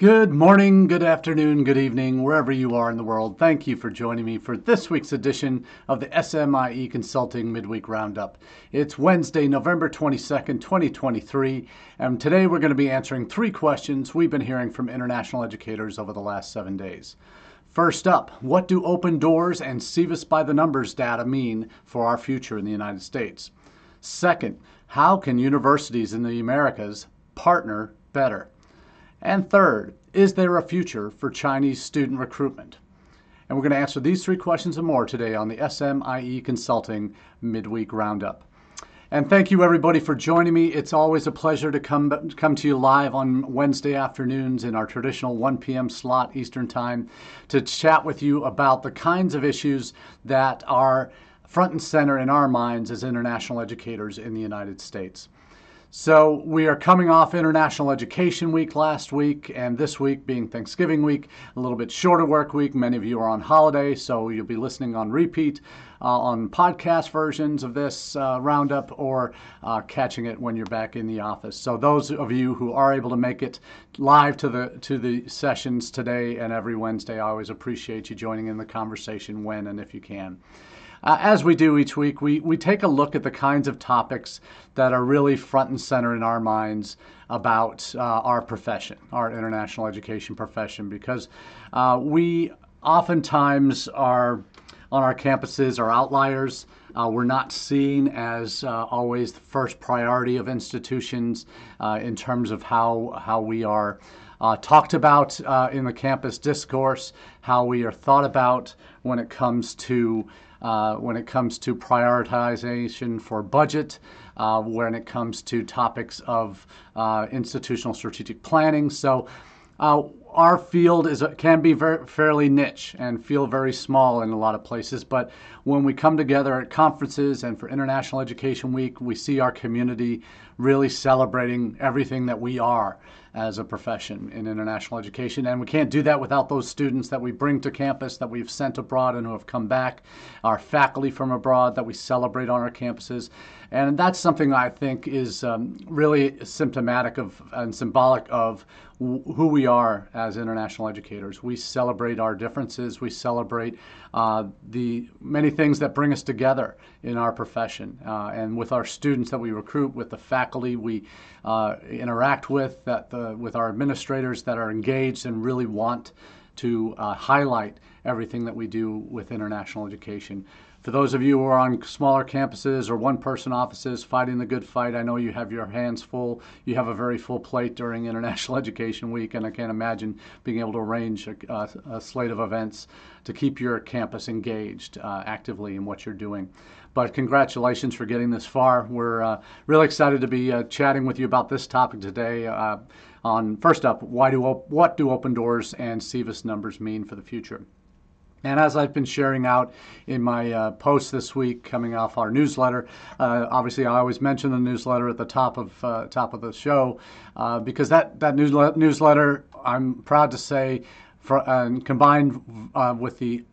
Good morning, good afternoon, good evening, wherever you are in the world. Thank you for joining me for this week's edition of the SMIE Consulting Midweek Roundup. It's Wednesday, November 22nd, 2023, and today we're going to be answering three questions we've been hearing from international educators over the last seven days. First up, what do open doors and SEVIS by the numbers data mean for our future in the United States? Second, how can universities in the Americas partner better? And third, is there a future for Chinese student recruitment? And we're going to answer these three questions and more today on the SMIE Consulting Midweek Roundup. And thank you everybody for joining me. It's always a pleasure to come come to you live on Wednesday afternoons in our traditional 1 p.m. slot Eastern Time to chat with you about the kinds of issues that are front and center in our minds as international educators in the United States. So we are coming off International Education Week last week, and this week being Thanksgiving week, a little bit shorter work week. Many of you are on holiday, so you'll be listening on repeat uh, on podcast versions of this uh, roundup or uh, catching it when you're back in the office. So those of you who are able to make it live to the to the sessions today and every Wednesday, I always appreciate you joining in the conversation when and if you can. Uh, as we do each week, we, we take a look at the kinds of topics that are really front and center in our minds about uh, our profession, our international education profession, because uh, we oftentimes are on our campuses are outliers. Uh, we're not seen as uh, always the first priority of institutions uh, in terms of how, how we are uh, talked about uh, in the campus discourse, how we are thought about when it comes to uh, when it comes to prioritization for budget, uh, when it comes to topics of uh, institutional strategic planning. So uh, our field is can be very, fairly niche and feel very small in a lot of places. But when we come together at conferences and for International Education Week, we see our community really celebrating everything that we are as a profession in international education. And we can't do that without those students that we bring to campus, that we've sent abroad and who have come back, our faculty from abroad that we celebrate on our campuses. And that's something I think is um, really symptomatic of and symbolic of who we are as international educators. We celebrate our differences. We celebrate uh, the many things that bring us together in our profession. Uh, and with our students that we recruit, with the faculty we uh, interact with, that the, with our administrators that are engaged and really want to uh, highlight everything that we do with international education. For those of you who are on smaller campuses or one person offices fighting the good fight, I know you have your hands full. You have a very full plate during International Education Week, and I can't imagine being able to arrange a, a slate of events to keep your campus engaged uh, actively in what you're doing. But congratulations for getting this far. We're uh, really excited to be uh, chatting with you about this topic today. Uh, on first up, why do what do open doors and SEVIS numbers mean for the future? And as I've been sharing out in my uh, post this week, coming off our newsletter, uh, obviously I always mention the newsletter at the top of uh, top of the show uh, because that that newsletter, I'm proud to say, for, combined uh, with the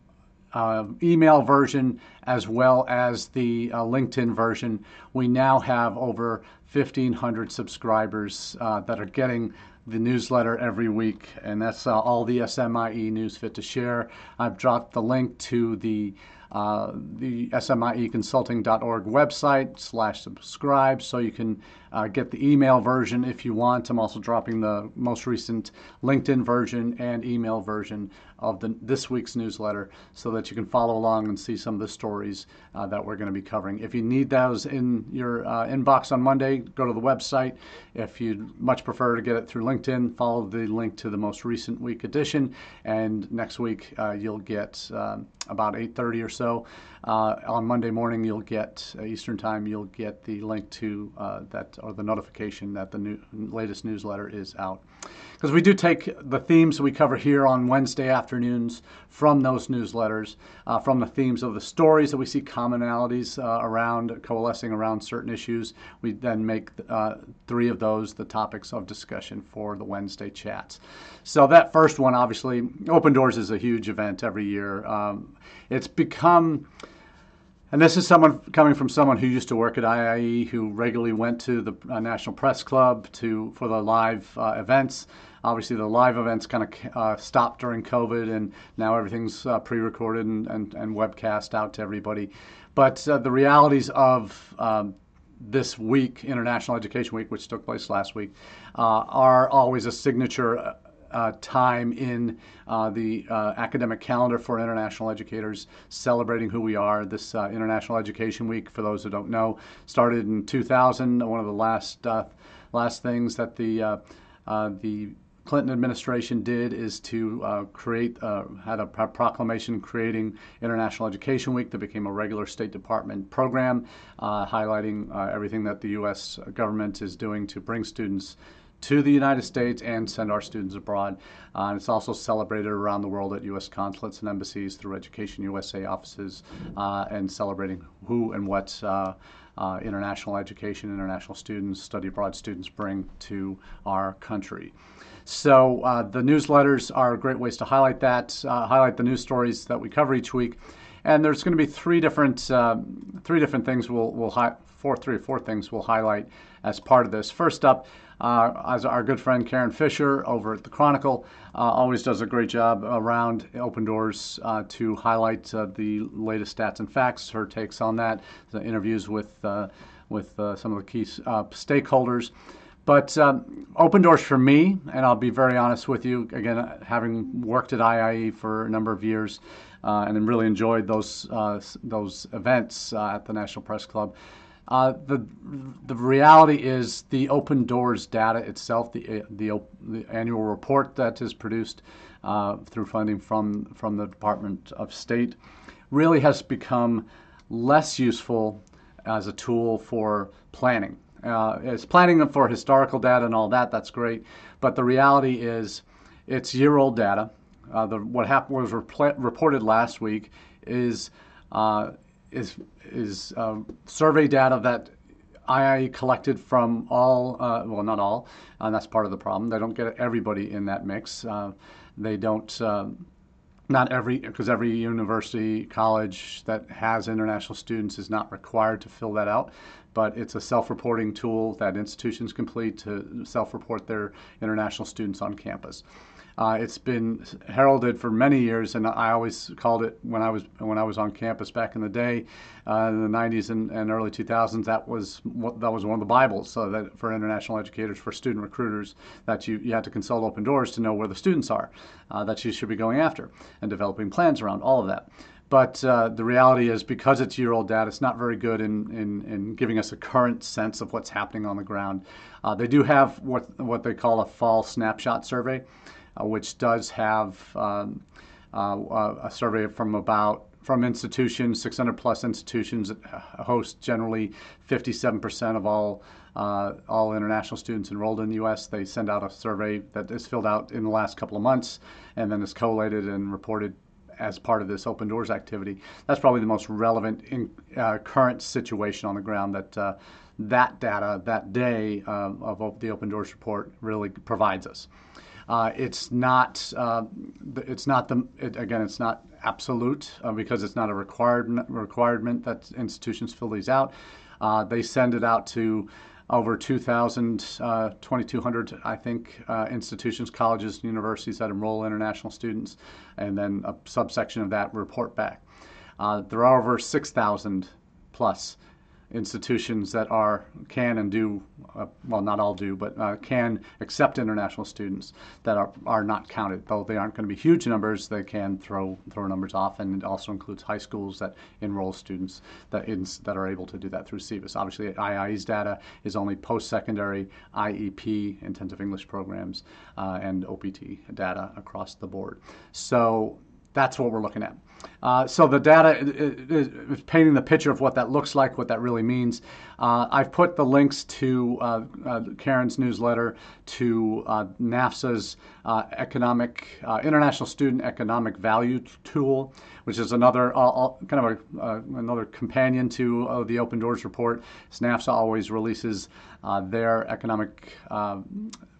uh, email version as well as the LinkedIn version, we now have over 1,500 subscribers that are getting the newsletter every week, and that's uh, all the SMIE news fit to share. I've dropped the link to the uh, the smieconsulting.org website slash subscribe so you can uh, get the email version if you want. I'm also dropping the most recent LinkedIn version and email version of the, this week's newsletter so that you can follow along and see some of the stories uh, that we're going to be covering. If you need those in your uh, inbox on Monday, go to the website. If you'd much prefer to get it through LinkedIn, follow the link to the most recent week edition. And next week, uh, you'll get um, about 8.30 or so. Uh, on Monday morning, you'll get uh, Eastern Time. You'll get the link to uh, that or the notification that the new, latest newsletter is out. Because we do take the themes we cover here on Wednesday afternoons from those newsletters, uh, from the themes of the stories that we see commonalities uh, around, coalescing around certain issues. We then make uh, three of those the topics of discussion for the Wednesday chats. So that first one, obviously, Open Doors is a huge event every year. Um, it's become And this is someone coming from someone who used to work at IIE, who regularly went to the uh, National Press Club to for the live uh, events. Obviously, the live events kind of uh, stopped during COVID, and now everything's uh, pre-recorded and, and, and, webcast out to everybody. But uh, the realities of um, this week, International Education Week, which took place last week, uh, are always a signature uh, time in uh, the uh, academic calendar for international educators, celebrating who we are. This uh, International Education Week, for those who don't know, started in 2000. One of the last uh, last things that the uh, the Clinton administration did is to uh, create, uh, had a proclamation creating International Education Week that became a regular State Department program, uh, highlighting everything that the U.S. government is doing to bring students to the United States and send our students abroad. Uh, it's also celebrated around the world at U.S. consulates and embassies through Education USA offices uh, and celebrating who and what uh, uh international education, international students, study abroad students bring to our country. So uh, the newsletters are great ways to highlight that, uh, highlight the news stories that we cover each week. And there's going to be three different three different things we'll, we'll hi- four, three or four things we'll highlight as part of this. First up, uh, as our good friend Karin Fischer over at the Chronicle uh, always does a great job around Open Doors uh, to highlight uh, the latest stats and facts. Her takes on that, the interviews with uh, with uh, some of the key stakeholders. But um, Open Doors for me, and I'll be very honest with you, again, having worked at IIE for a number of years and really enjoyed those those events at the National Press Club. Uh, the the reality is the open doors data itself, the the, the annual report that is produced uh, through funding from from the Department of State, really has become less useful as a tool for planning. Uh, it's planning for historical data and all that. That's great, but the reality is, it's year-old data. Uh, the, what happened was reported last week is uh, is is uh, survey data that IIE collected from all, uh, well, not all, and that's part of the problem. They don't get everybody in that mix. Uh, they don't, uh, not every, because every university, college that has international students is not required to fill that out, but it's a self reporting tool that institutions complete to self report their international students on campus. Uh, it's been heralded for many years, and I always called it when I was when I was on campus back in the day, uh, in the 90s and, and, early 2000s. That was that was one of the Bibles so that for international educators, for student recruiters, that you, you had to consult Open Doors to know where the students are uh, that you should be going after, and developing plans around all of that. But uh, the reality is, because it's year old data, it's not very good in, in, in, giving us a current sense of what's happening on the ground. Uh, they do have what, what they call a fall snapshot survey. Uh, which does have um, uh, a survey from about from institutions, 600 plus institutions that host generally 57% of all uh, all international students enrolled in the U.S. They send out a survey that is filled out in the last couple of months and then is collated and reported as part of this open doors activity. That's probably the most relevant in uh, current situation on the ground that uh, that data that day uh, of the open doors report really provides us. Uh, it's not. Uh, it's not the. It, again, it's not absolute uh, because it's not a required requirement that institutions fill these out. Uh, they send it out to over 2,000, uh, 2,200, I think, institutions, colleges, and universities that enroll international students, and then a subsection of that report back. there are over 6,000 plus institutions that are can and do uh, well not all do but uh, can accept international students that are, are not counted. Though they aren't going to be huge numbers they can throw throw numbers off and it also includes high schools that enroll students that in, that are able to do that through SEVIS obviously IIE's data is only post-secondary IEP intensive English programs uh, and OPT data across the board. So that's what we're looking at. Uh, so the data is, is, painting the picture of what that looks like, what that really means. Uh, I've put the links to uh, uh Karin's newsletter, to uh, NAFSA's uh, economic international student economic value tool, which is another kind of a, another companion to the Open Doors report. NAFSA always releases their economic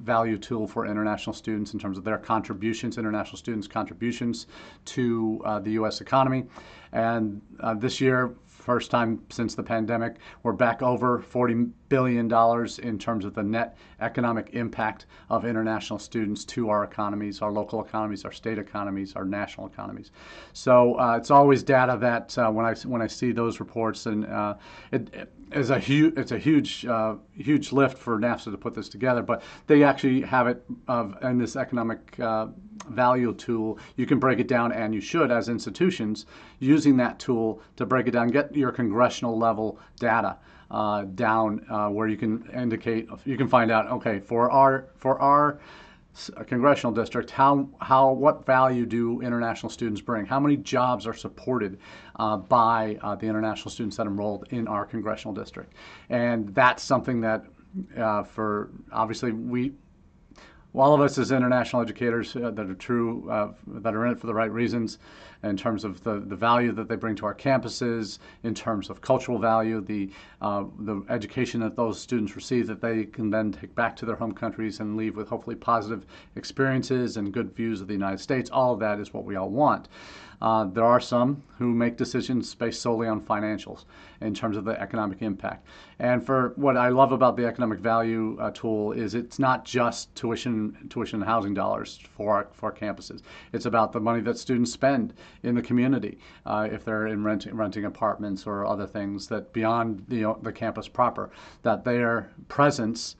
value tool for international students in terms of their contributions, international students' contributions to uh, the U.S. economy. And uh, this year, first time since the pandemic. We're back over $40 billion in terms of the net economic impact of international students to our economies, our local economies, our state economies, our national economies. So uh, it's always data that uh, when I when I see those reports, and uh, it, it is a huge it's a huge uh, huge lift for NAFSA to put this together, but they actually have it in this economic uh, value tool. You can break it down, and you should as institutions using that tool to break it down, get your congressional level data uh, down uh, where you can indicate you can find out okay for our for our congressional district, how, how, what value do international students bring? How many jobs are supported uh, by uh, the international students that enrolled in our congressional district? And that's something that, uh, for obviously, we all of us as international educators uh, that are true, uh, that are in it for the right reasons, in terms of the, the value that they bring to our campuses, in terms of cultural value, the, uh, the education that those students receive that they can then take back to their home countries and leave with hopefully positive experiences and good views of the United States. All of that is what we all want. Uh, there are some who make decisions based solely on financials in terms of the economic impact. And for what I love about the economic value uh, tool is it's not just tuition, tuition and housing dollars for our, for our campuses. It's about the money that students spend in the community uh, if they're in renting, renting apartments or other things that beyond the, the campus proper, that their presence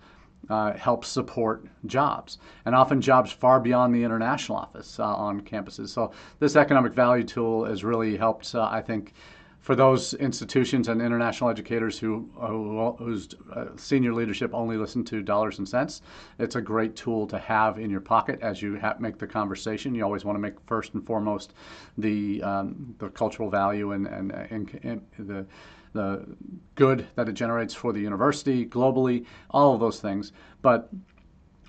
uh, helps support jobs, and often jobs far beyond the international office uh, on campuses. So this economic value tool has really helped, uh, I think, for those institutions and international educators who, who whose uh, senior leadership only listen to dollars and cents. It's a great tool to have in your pocket as you make the conversation. You always want to make first and foremost the um, the cultural value and and, and, and the the good that it generates for the university globally, all of those things. But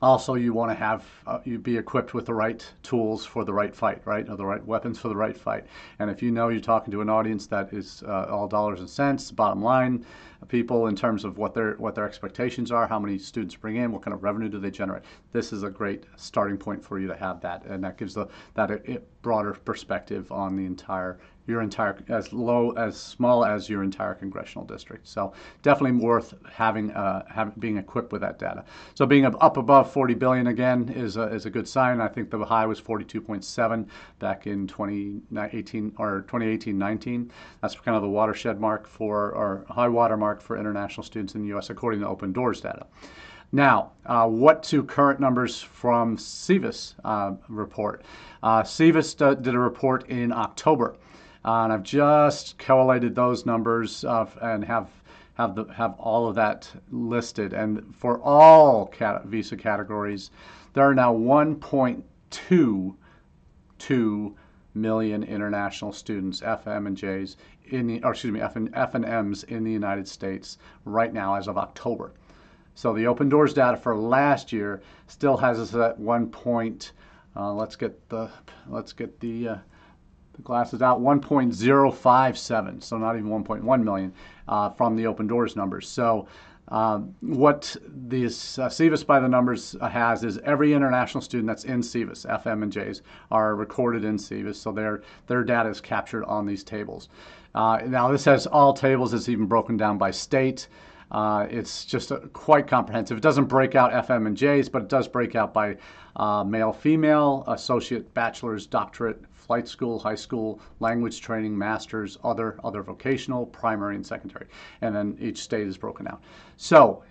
also, you want to have uh, you be equipped with the right tools for the right fight, right, or the right weapons for the right fight. And if you know you're talking to an audience that is uh, all dollars and cents, bottom line, people in terms of what their what their expectations are, how many students bring in, what kind of revenue do they generate. This is a great starting point for you to have that, and that gives the that a, a broader perspective on the entire your entire as low as small as your entire congressional district. So definitely worth having uh, having being equipped with that data. So being up above 40 billion again is a, is a good sign. I think the high was 42.7 back in 2018 or 2018-19. That's kind of the watershed mark for or high water mark for international students in the U.S. according to Open Doors data. Now, uh, what to current numbers from SEVIS uh, report? Uh, SEVIS did a report in October. Uh, and I've just collated those numbers and have have the have all of that listed. And for all cat, visa categories, there are now 1.22 million international students, FM and J's, in the, or excuse me, F and, F and M's in the United States right now as of October. So the Open Doors data for last year still has us at one point. Uh, let's get the let's get the uh, the glasses out 1.057 so not even 1.1 million uh, from the open doors numbers so uh, what this uh, SEVIS by the numbers uh, has is every international student that's in SEVIS, FM and J's, are recorded in SEVIS, so their their data is captured on these tables. Uh, now this has all tables. It's even broken down by state. Uh, it's just a, quite comprehensive. It doesn't break out FM and J's, but it does break out by uh, male, female, associate, bachelor's, doctorate, flight school, high school, language training, masters, other, other vocational, primary and secondary. And then each state is broken out. So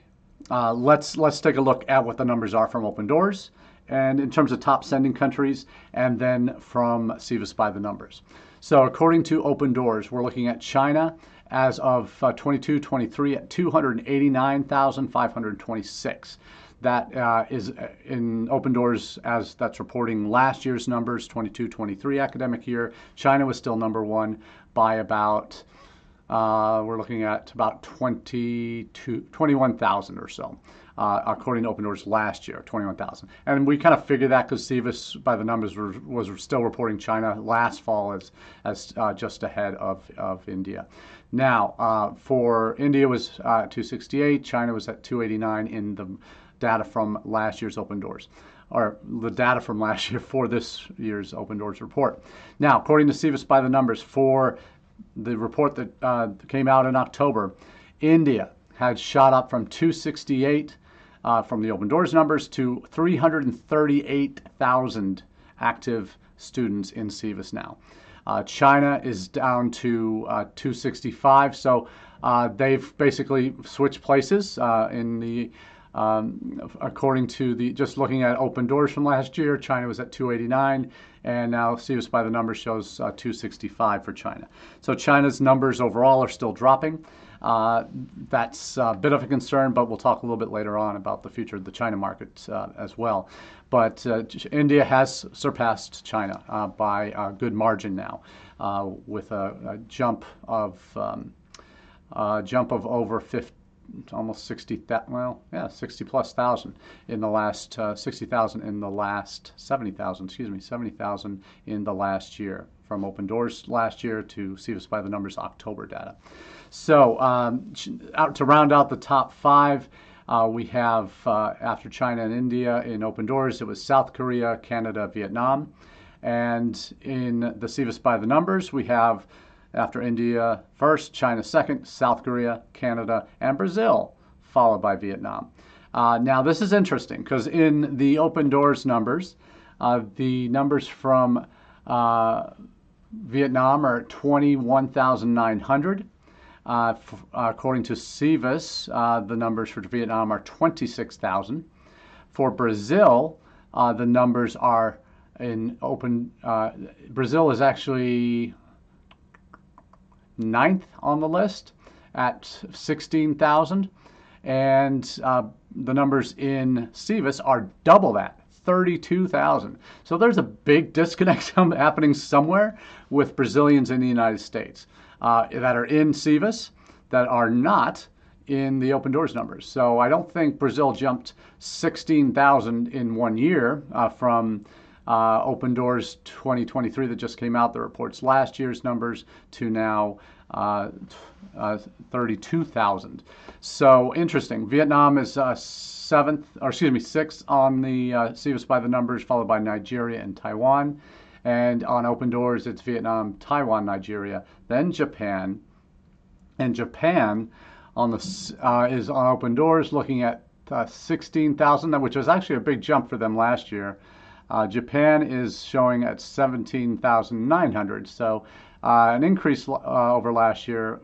uh, let's, let's take a look at what the numbers are from Open Doors and in terms of top sending countries, and then from SEVIS by the numbers. So according to Open Doors, we're looking at China as of uh, 22 23 at 289,526 that uh, is uh, in open doors as that's reporting last year's numbers 22 23 academic year. China was still number one by about uh, we're looking at about 22 21000 or so uh, according to Open Doors last year, 21,000. And we kind of figured that because SEVIS, by the numbers, was, was still reporting China last fall as, as uh, just ahead of, of India. Now, uh, for India was 268, China was at 289 in the data from last year's Open Doors, or the data from last year for this year's Open Doors report. Now, according to SEVIS by the numbers, for the report that uh, came out in October, India had shot up from 268 uh, from the open doors numbers to 338,000 active students in SEVIS now. Uh, China is down to uh, 265, so uh, they've basically switched places uh, in the um, according to the just looking at open doors from last year, China was at 289, and now SEVIS by the numbers shows uh, 265 for China. So China's numbers overall are still dropping. Uh, that's a bit of a concern, but we'll talk a little bit later on about the future of the China market uh, as well. But uh, India has surpassed China by a good margin now, with a, a, jump of um, jump of over 50 almost 60 well yeah 60 plus thousand in the last uh, 60,000 in the last 70,000 excuse me 70,000 in the last year from open doors last year to SEVIS by the numbers October data so um, out to round out the top five uh, we have uh, after China and India in open doors it was South Korea Canada Vietnam and in the SEVIS by the numbers we have after India first, China second, South Korea, Canada, and Brazil, followed by Vietnam. Uh, now, this is interesting because in the open doors numbers, uh, the numbers from uh, Vietnam are 21,900. Uh, according to SEVIS, uh, the numbers for Vietnam are 26,000. For Brazil, uh, the numbers are in open. Brazil is actually ninth on the list at 16,000. And uh, the numbers in SEVIS are double that, 32,000. So there's a big disconnect happening somewhere with Brazilians in the United States uh, that are in SEVIS that are not in the open doors numbers. So I don't think Brazil jumped 16,000 in one year uh, from uh, Open Doors 2023 that just came out that reports last year's numbers to now uh, uh, 32,000. So interesting. Vietnam is uh, seventh, or excuse me, sixth on the uh, SEVIS by the numbers, followed by Nigeria and Taiwan. And on Open Doors, it's Vietnam, Taiwan, Nigeria, then Japan. And Japan on the uh, is on Open Doors, looking at uh, 16,000, which was actually a big jump for them last year. Uh, Japan is showing at 17,900. So uh, an increase uh, over last year.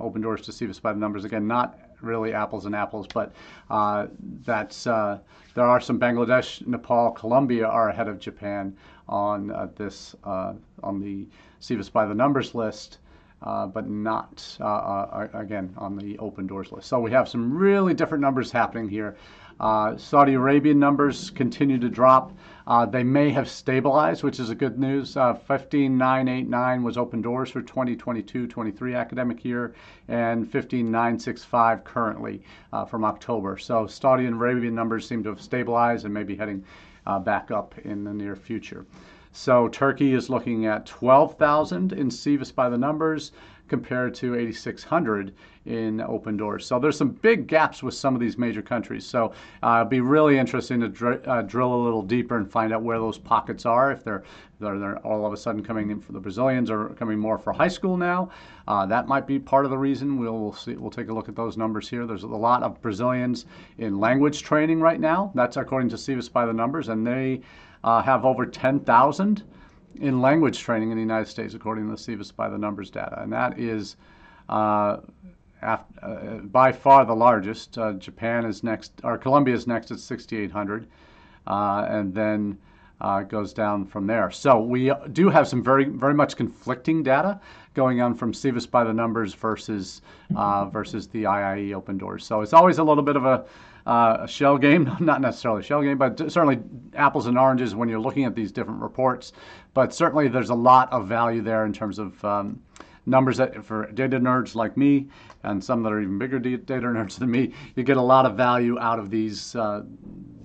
Open doors to SEVIS by the numbers. Again, not really apples and apples, but uh, that's uh, there are some Bangladesh, Nepal, Colombia are ahead of Japan on uh, this uh, on the SEVIS by the numbers list. Uh, but not, uh, again, on the open doors list. So we have some really different numbers happening here. Uh, Saudi Arabian numbers continue to drop. Uh, they may have stabilized, which is a good news. Uh, 15989 was open doors for 2022-23 academic year, and 15965 currently uh, from October. So Saudi Arabian numbers seem to have stabilized and may be heading uh, back up in the near future. So Turkey is looking at 12,000 in SEVIS by the numbers compared to 8,600 in open doors. So there's some big gaps with some of these major countries. So uh, it'll be really interesting to dr uh, drill a little deeper and find out where those pockets are. If they're, they're, they're all of a sudden coming in for the Brazilians or coming more for high school now, uh, that might be part of the reason. We'll, we'll see. We'll take a look at those numbers here. There's a lot of Brazilians in language training right now. That's according to SEVIS by the numbers, and they uh, have over 10,000 in language training in the United States, according to the SEVIS by the numbers data. And that is uh, uh, by far the largest. Uh, Japan is next, or Colombia is next at 6,800. Uh, and then uh, goes down from there. So we do have some very, very much conflicting data going on from SEVIS by the numbers versus uh, versus the IIE open doors. So it's always a little bit of a, uh, a shell game, not necessarily a shell game, but certainly apples and oranges when you're looking at these different reports. But certainly there's a lot of value there in terms of um, numbers that for data nerds like me and some that are even bigger data nerds than me, you get a lot of value out of these uh,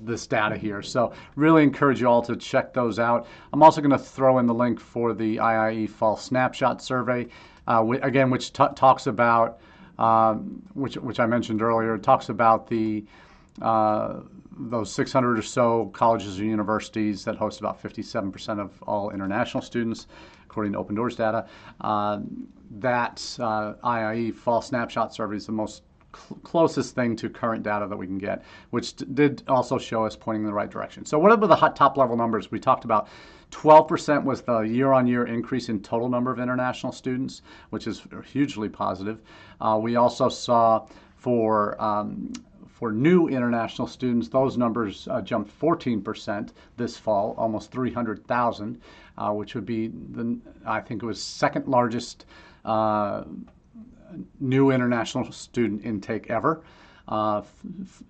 this data here. So really encourage you all to check those out. I'm also going to throw in the link for the IIE Fall Snapshot Survey, uh, again, which talks about, um, which, which I mentioned earlier, talks about the uh, those 600 or so colleges or universities that host about 57% of all international students. according to Open Doors data. Uh, that uh, IIE fall snapshot survey is the most cl- closest thing to current data that we can get, which d- did also show us pointing in the right direction. So, what are the hot top level numbers we talked about? 12% was the year on year increase in total number of international students, which is hugely positive. Uh, we also saw for um, for new international students, those numbers uh, jumped 14% this fall, almost 300,000, uh, which would be the I think it was second largest uh, new international student intake ever. Uh,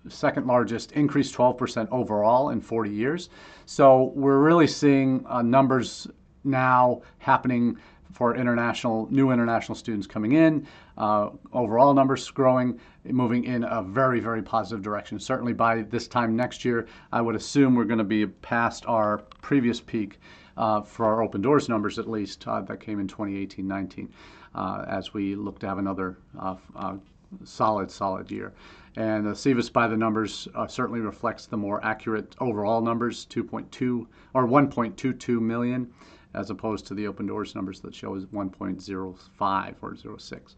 second largest, increase 12% overall in 40 years. So we're really seeing uh, numbers now happening for international new international students coming in. Uh, overall numbers growing, moving in a very very positive direction. Certainly by this time next year, I would assume we're going to be past our previous peak uh, for our open doors numbers at least uh, that came in 2018-19 uh, as we look to have another uh, uh, solid solid year. And the SEVIS by the numbers certainly reflects the more accurate overall numbers, 2.2 or 1.22 million, as opposed to the open doors numbers that show 1.05 or 06.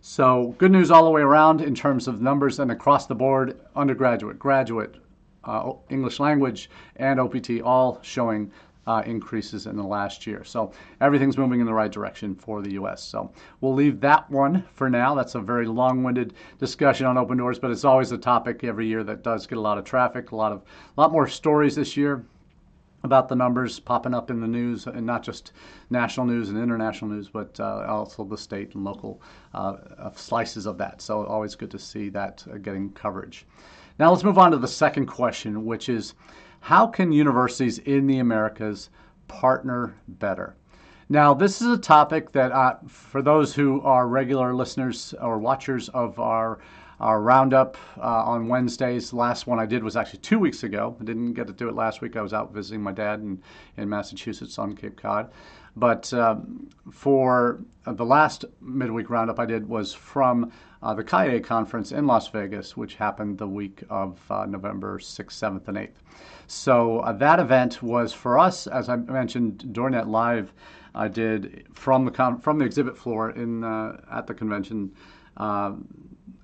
So good news all the way around in terms of numbers and across the board, undergraduate, graduate, uh, English language, and OPT all showing uh, increases in the last year. So everything's moving in the right direction for the U.S. So we'll leave that one for now. That's a very long-winded discussion on open doors, but it's always a topic every year that does get a lot of traffic, a lot of a lot more stories this year about the numbers popping up in the news, and not just national news and international news, but uh, also the state and local uh, slices of that. So always good to see that uh, getting coverage. Now let's move on to the second question, which is how can universities in the Americas partner better? Now, this is a topic that, uh, for those who are regular listeners or watchers of our our roundup uh, on Wednesdays. Last one I did was actually two weeks ago. I didn't get to do it last week. I was out visiting my dad in, in Massachusetts on Cape Cod. But um, for uh, the last midweek roundup I did was from uh, the CAIE conference in Las Vegas, which happened the week of uh, November 6th, 7th, and 8th. So uh, that event was for us, as I mentioned during that live I did from the from the exhibit floor in uh, at the convention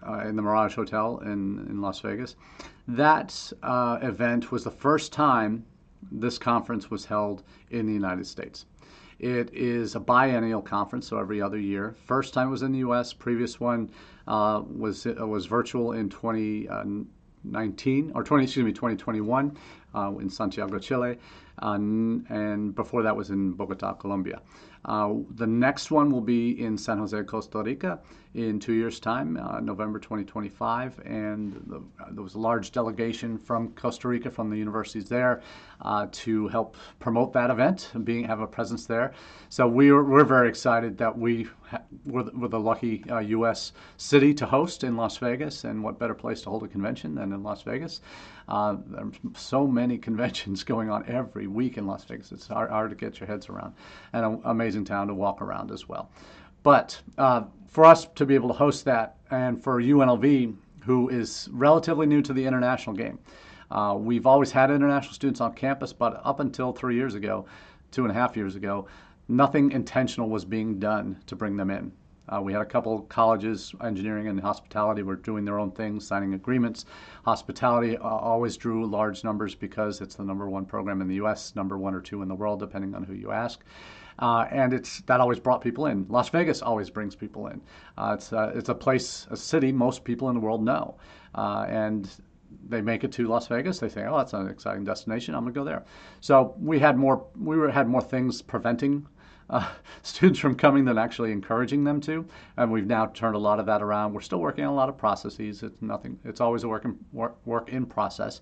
uh, in the Mirage Hotel in, in Las Vegas. That event was the first time this conference was held in the United States. It is a biennial conference, so every other year. First time was in the U.S. Previous one uh, was uh, was virtual in 2019 or 20 excuse me 2021 uh, in Santiago, Chile, and before that was in Bogota, Colombia. Uh, the next one will be in San Jose, Costa Rica, in two years' time, uh, November 2025. And the, there was a large delegation from Costa Rica, from the universities there, uh, to help promote that event and being have a presence there. So we are, we're very excited that we ha- we're, the, we're the lucky U.S. Uh, city to host in Las Vegas, and what better place to hold a convention than in Las Vegas? Uh, there's so many conventions going on every week in Las Vegas. It's hard, hard to get your heads around, and an amazing town to walk around as well. But uh, for us to be able to host that, and for UNLV, who is relatively new to the international game, uh, we've always had international students on campus, but up until three years ago, two and a half years ago, nothing intentional was being done to bring them in. Uh, we had a couple colleges, engineering and hospitality, were doing their own things, signing agreements. Hospitality uh, always drew large numbers because it's the number one program in the U.S., number one or two in the world, depending on who you ask. Uh, and it's that always brought people in. Las Vegas always brings people in. Uh, it's a, it's a place, a city most people in the world know, uh, and they make it to Las Vegas. They say, "Oh, that's an exciting destination. I'm going to go there." So we had more we were, had more things preventing uh, students from coming than actually encouraging them to. And we've now turned a lot of that around. We're still working on a lot of processes. It's nothing. It's always a work in, work, work in process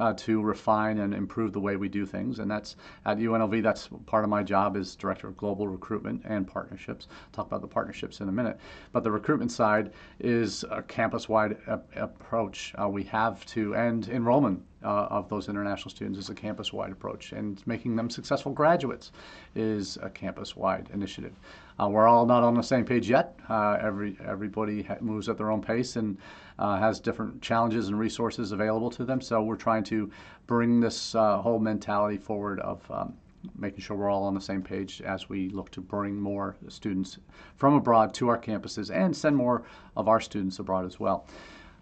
uh, to refine and improve the way we do things. And that's at UNLV. That's part of my job as director of global recruitment and partnerships. I'll talk about the partnerships in a minute. But the recruitment side is a campus-wide a- approach. Uh, we have to end enrollment uh, of those international students is a campus-wide approach, and making them successful graduates is a campus-wide initiative. Uh, we're all not on the same page yet. Uh, every everybody moves at their own pace and uh, has different challenges and resources available to them. So we're trying to bring this uh, whole mentality forward of um, making sure we're all on the same page as we look to bring more students from abroad to our campuses and send more of our students abroad as well.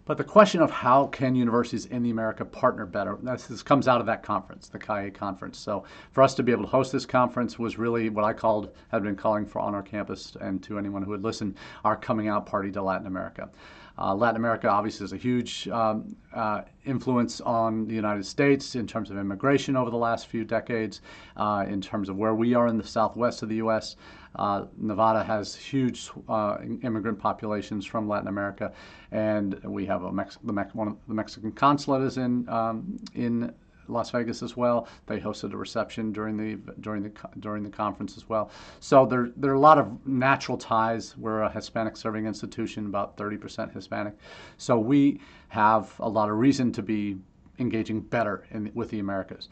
But the question of how can universities in the America partner better, this comes out of that conference, the CAE conference. So for us to be able to host this conference was really what I called, had been calling for on our campus and to anyone who would listen, our coming out party to Latin America. Uh, Latin America obviously is a huge um, uh, influence on the United States in terms of immigration over the last few decades, uh, in terms of where we are in the southwest of the U.S. Uh, Nevada has huge uh, immigrant populations from Latin America, and we have a Mex- the, Mex- one the Mexican consulate is in um, in Las Vegas as well. They hosted a reception during the during the during the conference as well. So there there are a lot of natural ties. We're a Hispanic serving institution, about 30% Hispanic. So we have a lot of reason to be engaging better in, with the Americas.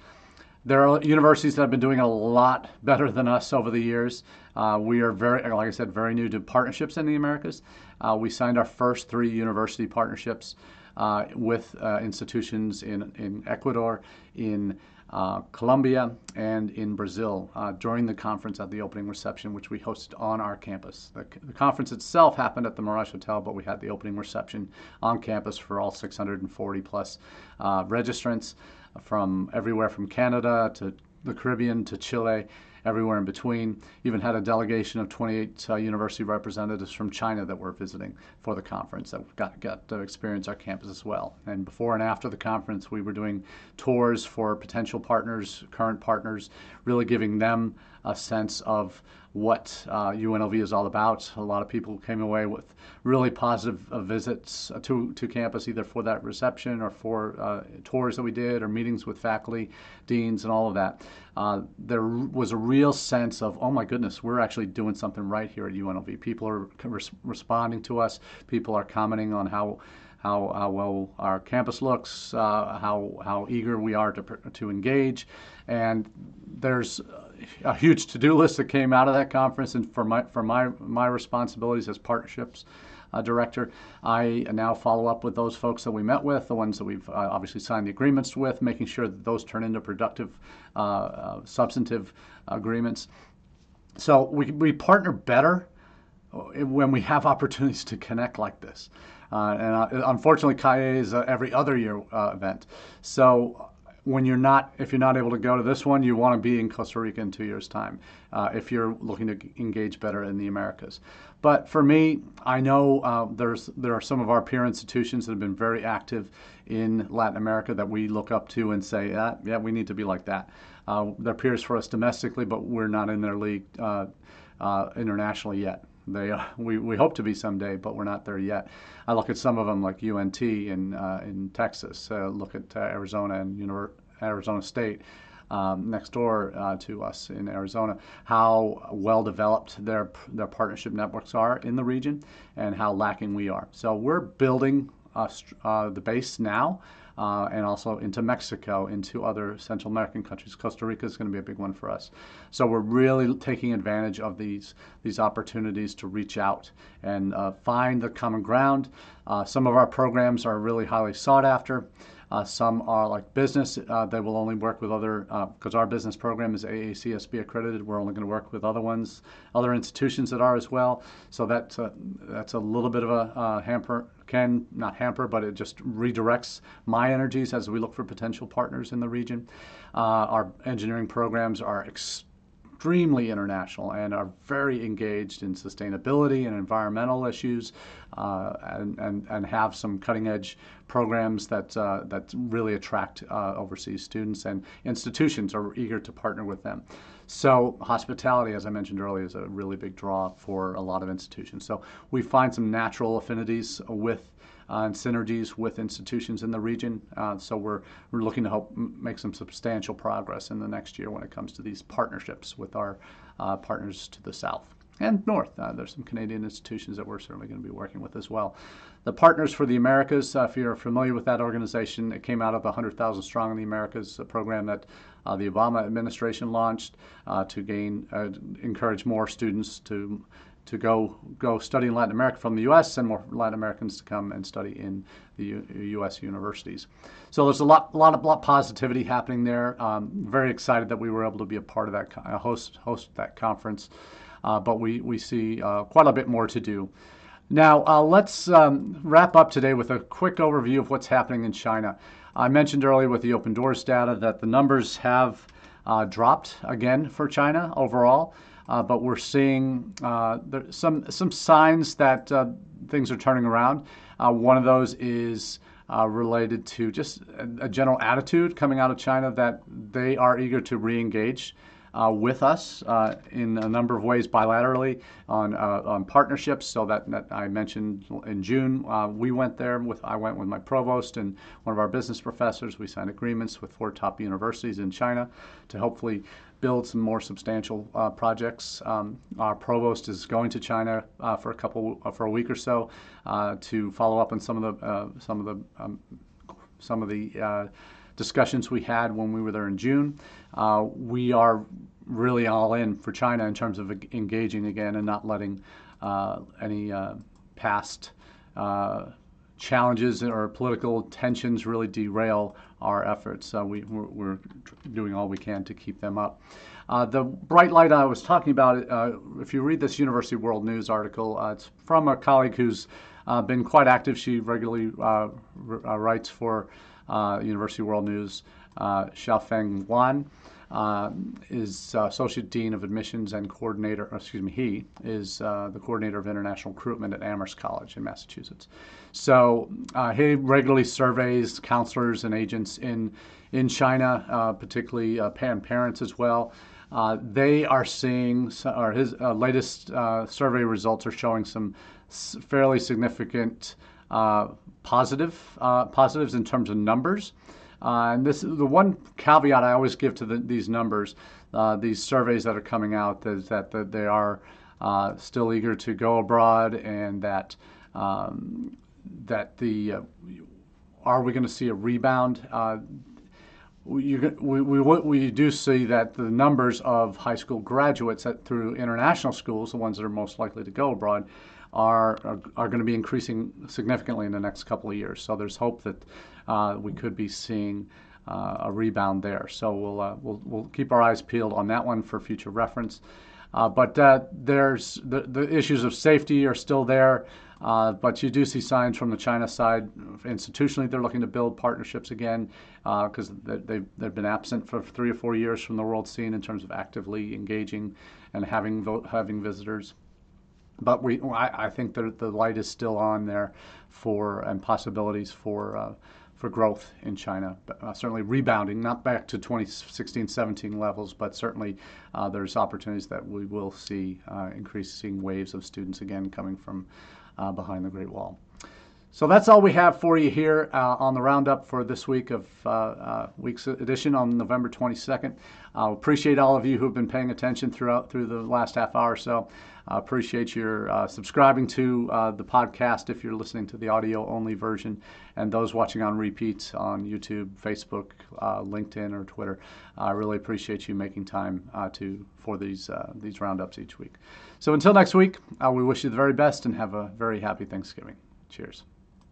There are universities that have been doing a lot better than us over the years. Uh, we are very, like I said, very new to partnerships in the Americas. Uh, we signed our first three university partnerships uh, with uh, institutions in, in Ecuador, in uh, Colombia, and in Brazil uh, during the conference at the opening reception, which we hosted on our campus. The, the, conference itself happened at the Mirage Hotel, but we had the opening reception on campus for all 640 plus uh, registrants from everywhere from Canada to the Caribbean to Chile everywhere in between. Even had a delegation of 28 uh, university representatives from China that were visiting for the conference that got, got to experience our campus as well. And before and after the conference, we were doing tours for potential partners, current partners, really giving them a sense of what uh, UNLV is all about. A lot of people came away with really positive uh, visits uh, to, to campus, either for that reception or for uh, tours that we did or meetings with faculty, deans, and all of that. Uh, there was a real sense of, oh my goodness, we're actually doing something right here at UNLV. People are res- responding to us, people are commenting on how how, how well our campus looks, uh, how, how eager we are to, to engage. And there's a huge to-do list that came out of that conference. And for my, for my, my responsibilities as partnerships uh, director, I now follow up with those folks that we met with, the ones that we've uh, obviously signed the agreements with, making sure that those turn into productive, uh, uh, substantive agreements. So we, we partner better when we have opportunities to connect like this. Uh, and uh, unfortunately, CAE is every other year uh, event. So when you're not, if you're not able to go to this one, you want to be in Costa Rica in two years' time uh, if you're looking to engage better in the Americas. But for me, I know uh, there's there are some of our peer institutions that have been very active in Latin America that we look up to and say, yeah, yeah, we need to be like that. Uh, they're peers for us domestically, but we're not in their league internationally yet. They, uh, we, we hope to be someday, but we're not there yet. I look at some of them like UNT in, uh, in Texas, uh, look at uh, Arizona and Univer- Arizona State. Um, next door uh, to us in Arizona, how well developed their their partnership networks are in the region, and how lacking we are. So we're building uh, the base now uh, and also into Mexico, into other Central American countries. Costa Rica is going to be a big one for us. So we're really taking advantage of these these opportunities to reach out and uh, find the common ground. Uh, some of our programs are really highly sought after. Uh, some are like business. Uh, they will only work with other, because uh, our business program is AACSB accredited. We're only going to work with other ones, other institutions that are as well. So that's a, that's a little bit of a hamper, can not hamper, but it just redirects my energies as we look for potential partners in the region. Uh, our engineering programs are extremely international and are very engaged in sustainability and environmental issues uh, and, and, and have some cutting edge programs that, uh, that really attract uh, overseas students and institutions are eager to partner with them. So hospitality, as I mentioned earlier, is a really big draw for a lot of institutions. So we find some natural affinities with and synergies with institutions in the region. Uh, so we're, we're looking to help make some substantial progress in the next year when it comes to these partnerships with our uh, partners to the south and north. Uh, there's some Canadian institutions that we're certainly going to be working with as well. The Partners for the Americas, uh, if you're familiar with that organization, it came out of the 100,000 Strong in the Americas program that uh, the Obama administration launched to gain, encourage more students to to go go study in Latin America from the U.S. and more Latin Americans to come and study in the U- U.S. universities. So there's a lot, lot of lot positivity happening there. Um, very excited that we were able to be a part of that, uh, host host that conference. Uh, but we we see uh, quite a bit more to do. Now uh, let's um, wrap up today with a quick overview of what's happening in China. I mentioned earlier with the open doors data that the numbers have uh, dropped again for China overall. Uh, but we're seeing uh, some some signs that uh, things are turning around. One of those is related to just a, a, general attitude coming out of China that they are eager to re-engage uh, with us uh, in a number of ways bilaterally on, uh, on partnerships. So that, that, I mentioned in June, we went there with I went with my provost and one of our business professors. We signed agreements with four top universities in China to hopefully build some more substantial uh, projects. Um, our provost is going to China uh, for a couple uh, for a week or so uh, to follow up on some of the some of the um, some of the discussions we had when we were there in June. Uh, we are really all in for China in terms of engaging again and not letting uh, any uh, past uh, challenges or political tensions really derail our efforts. we, we're, we're, doing all we can to keep them up. Uh, the bright light I was talking about, uh, if you read this University World News article, uh, it's from a colleague who's been quite active. She regularly writes for uh, University World News, uh, Xiaofeng Wan. Uh, is uh, Associate Dean of Admissions and Coordinator, excuse me, he is uh, the Coordinator of International Recruitment at Amherst College in Massachusetts. So uh, he regularly surveys counselors and agents in, in China, uh, particularly uh, parents as well. they are seeing, or his latest survey results are showing some fairly significant uh, positive uh, positives in terms of numbers. Uh, and this the one caveat I always give to the, these numbers, uh, these surveys that are coming out, is that, they are uh, still eager to go abroad, and that um, that the are we going to see a rebound? we, we, we, we do see that the numbers of high school graduates at, through international schools, the ones that are most likely to go abroad, are, are, are going to be increasing significantly in the next couple of years. So there's hope that uh, we could be seeing uh, a rebound there. So we'll, uh, we'll, we'll keep our eyes peeled on that one for future reference. Uh, but uh, there's the, the issues of safety are still there. Uh, but you do see signs from the China side. Institutionally, they're looking to build partnerships again because uh, they've, they've been absent for three or four years from the world scene in terms of actively engaging and having having visitors but we, I, I think that the light is still on there for and possibilities for uh, for growth in China. Uh, certainly rebounding, not back to 2016-17 levels, but certainly uh, there's opportunities that we will see uh, increasing waves of students again coming from uh, behind the Great Wall. So that's all we have for you here uh, on the roundup for this week of uh, week's edition on November 22nd. I appreciate all of you who've been paying attention throughout through the last half hour or so. I appreciate your uh, subscribing to uh, the podcast if you're listening to the audio only version, and those watching on repeats on YouTube, Facebook, uh, LinkedIn, or Twitter. I really appreciate you making time to for these these roundups each week. So until next week, we wish you the very best and have a very happy Thanksgiving. Cheers.